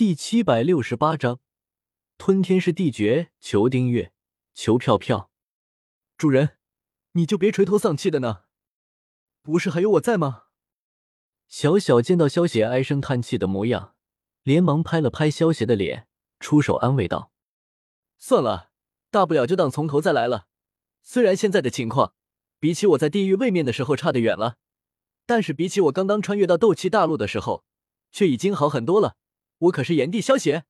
第七百六十八章，吞天是地诀。求订阅，求票票。主人，你就别垂头丧气的呢，不是还有我在吗？小小见到萧邪唉声叹气的模样，连忙拍了拍萧邪的脸，出手安慰道：“算了，大不了就当从头再来了。虽然现在的情况比起我在地狱位面的时候差得远了，但是比起我刚刚穿越到斗气大陆的时候，却已经好很多了。”我可是炎帝萧邪，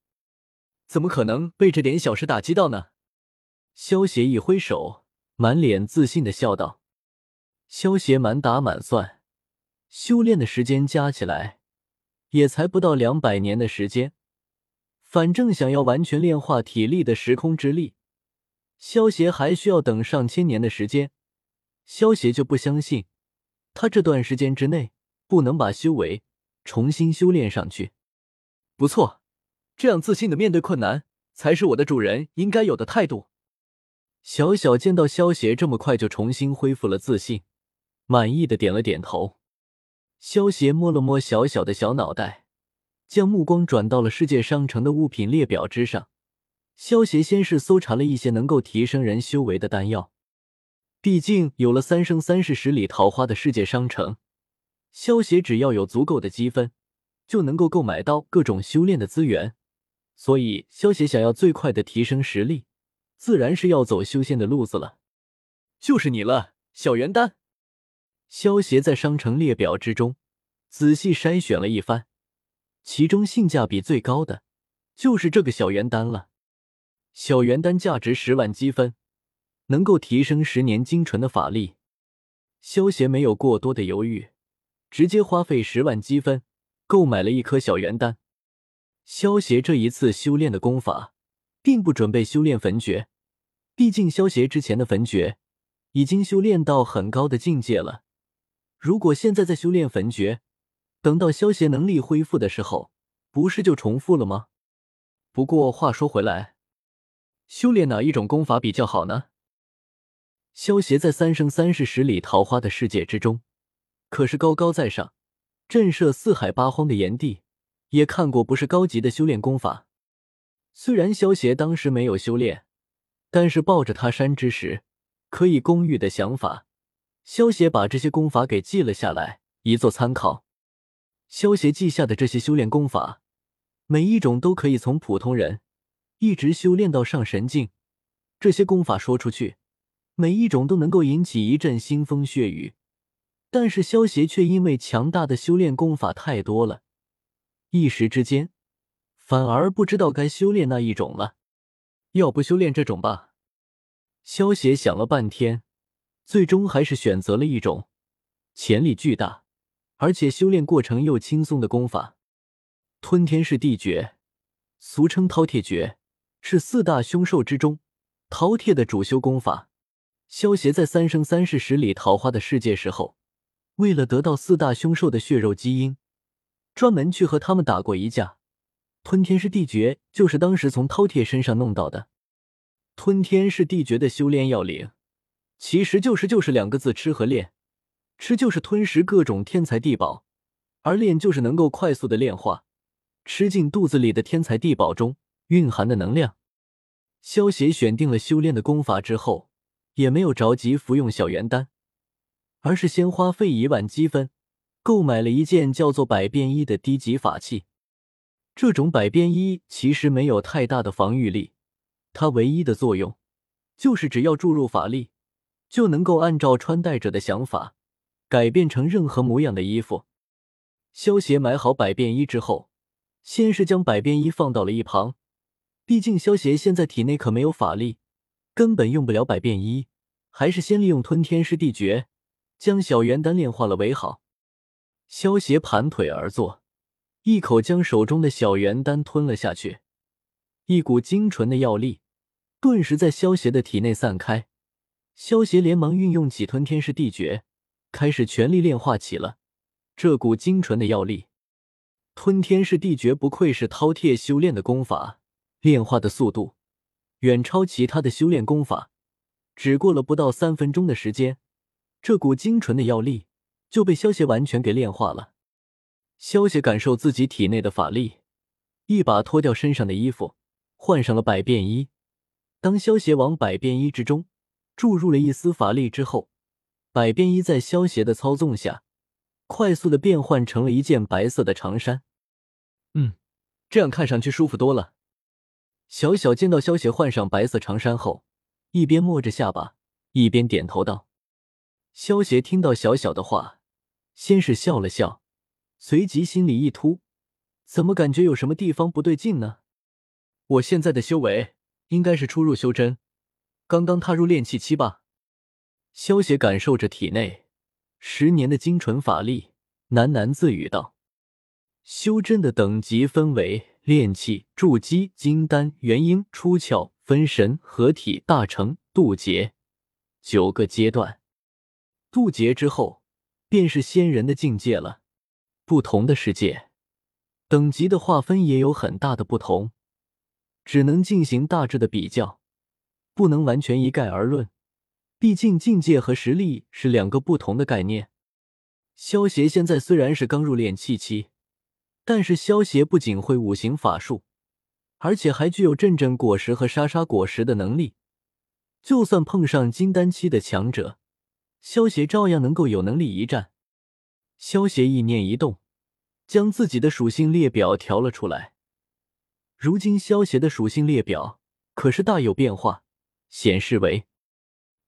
怎么可能被这点小事打击到呢？萧邪一挥手，满脸自信的笑道：“萧邪满打满算，修炼的时间加起来，也才不到两百年的时间。反正想要完全炼化体力的时空之力，萧邪还需要等上千年的时间。萧邪就不相信，他这段时间之内不能把修为重新修炼上去。”不错，这样自信的面对困难，才是我的主人应该有的态度。小小见到萧邪这么快就重新恢复了自信，满意的点了点头。萧邪摸了摸小小的小脑袋，将目光转到了世界商城的物品列表之上。萧邪先是搜查了一些能够提升人修为的丹药，毕竟有了三生三世十里桃花的世界商城，萧邪只要有足够的积分。就能够购买到各种修炼的资源，所以萧邪想要最快的提升实力，自然是要走修仙的路子了。就是你了，小元丹。萧邪在商城列表之中仔细筛选了一番，其中性价比最高的就是这个小元丹了。小元丹价值十万积分，能够提升十年精纯的法力。萧邪没有过多的犹豫，直接花费十万积分。购买了一颗小元丹，萧邪这一次修炼的功法，并不准备修炼焚诀，毕竟萧邪之前的焚诀已经修炼到很高的境界了。如果现在再修炼焚诀，等到萧邪能力恢复的时候，不是就重复了吗？不过话说回来，修炼哪一种功法比较好呢？萧邪在三生三世十里桃花的世界之中，可是高高在上。震慑四海八荒的炎帝也看过不是高级的修炼功法。虽然萧协当时没有修炼，但是抱着他山之石可以攻玉的想法，萧协把这些功法给记了下来，以作参考。萧协记下的这些修炼功法，每一种都可以从普通人一直修炼到上神境。这些功法说出去，每一种都能够引起一阵腥风血雨。但是萧协却因为强大的修炼功法太多了，一时之间反而不知道该修炼哪一种了。要不修炼这种吧？萧协想了半天，最终还是选择了一种潜力巨大，而且修炼过程又轻松的功法——吞天噬地诀，俗称饕餮诀，是四大凶兽之中饕餮的主修功法。萧协在三生三世十里桃花的世界时候。为了得到四大凶兽的血肉基因，专门去和他们打过一架。吞天噬地诀就是当时从饕餮身上弄到的。吞天噬地诀的修炼要领，其实就是就是两个字：吃和练。吃就是吞食各种天才地宝，而练就是能够快速的炼化，吃进肚子里的天才地宝中蕴含的能量。萧协选定了修炼的功法之后，也没有着急服用小元丹。而是先花费一万积分购买了一件叫做百变衣的低级法器。这种百变衣其实没有太大的防御力，它唯一的作用就是只要注入法力，就能够按照穿戴者的想法改变成任何模样的衣服。萧协买好百变衣之后，先是将百变衣放到了一旁，毕竟萧协现在体内可没有法力，根本用不了百变衣，还是先利用吞天噬地诀。将小元丹炼化了为好。萧协盘腿而坐，一口将手中的小元丹吞了下去，一股精纯的药力顿时在萧协的体内散开。萧协连忙运用起吞天噬地诀，开始全力炼化起了这股精纯的药力。吞天噬地诀不愧是饕餮修炼的功法，炼化的速度远超其他的修炼功法，只过了不到三分钟的时间。这股精纯的药力就被萧协完全给炼化了。萧协感受自己体内的法力一把脱掉身上的衣服，换上了百变衣。当萧协往百变衣之中注入了一丝法力之后，百变衣在萧协的操纵下，快速的变换成了一件白色的长衫。嗯，这样看上去舒服多了。小小见到萧协换上白色长衫后，一边摸着下巴，一边点头道：“萧协听到小小的话，先是笑了笑，随即心里一突。”怎么感觉有什么地方不对劲呢？我现在的修为应该是初入修真，刚刚踏入炼气期吧。萧邪感受着体内十年的精纯法力，喃喃自语道：“修真的等级分为炼气、筑基、金丹、元婴、出窍、分神、合体、大成、渡劫，九个阶段。渡劫之后，便是仙人的境界了。不同的世界。”等级的划分也有很大的不同，只能进行大致的比较，不能完全一概而论。毕竟境界和实力是两个不同的概念。萧协现在虽然是刚入炼气期，但是萧协不仅会五行法术，而且还具有阵阵果实和沙沙果实的能力。就算碰上金丹期的强者，萧协照样能够有能力一战。萧协意念一动。将自己的属性列表调了出来。如今萧协的属性列表可是大有变化，显示为：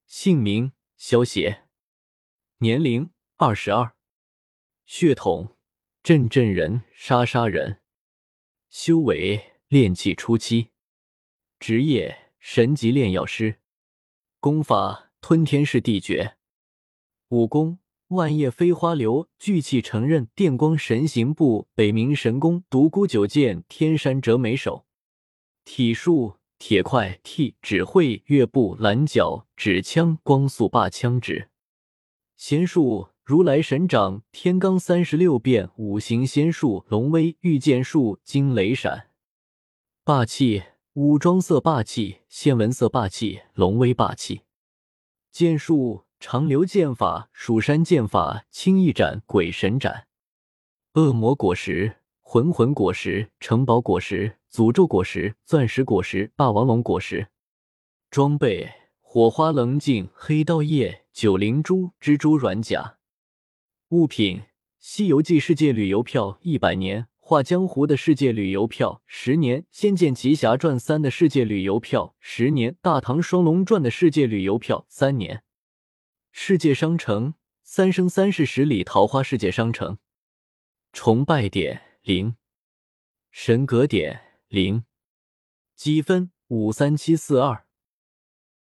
姓名萧协，年龄二十二，血统镇镇人、杀杀人，修为炼气初期，职业神级炼药师，功法吞天式地诀，武功。万叶飞花流、聚气成刃、电光神行步、北冥神功、独孤九剑、天山折眉手。体术：铁块、替、指挥、月步、蓝角、指枪、光速霸枪指。仙术：如来神掌、天罡三十六变、五行仙术、龙威、御剑术、惊雷闪。霸气：武装色霸气、线纹色霸气、龙威霸气。剑术。长流剑法、蜀山剑法、青翼斩、鬼神斩、恶魔果实、魂魂果实、城堡果实、诅咒果实、钻石果实、霸王龙果实。装备：火花棱镜、黑刀叶、九灵珠、蜘蛛软甲。物品：《西游记》世界旅游票一百年，《画江湖》的世界旅游票十年，《仙剑奇侠传三》的世界旅游票十年，《大唐双龙传》的世界旅游票三年。世界商城三生三世十里桃花世界商城，崇拜点零，神格点零，积分五三七四二。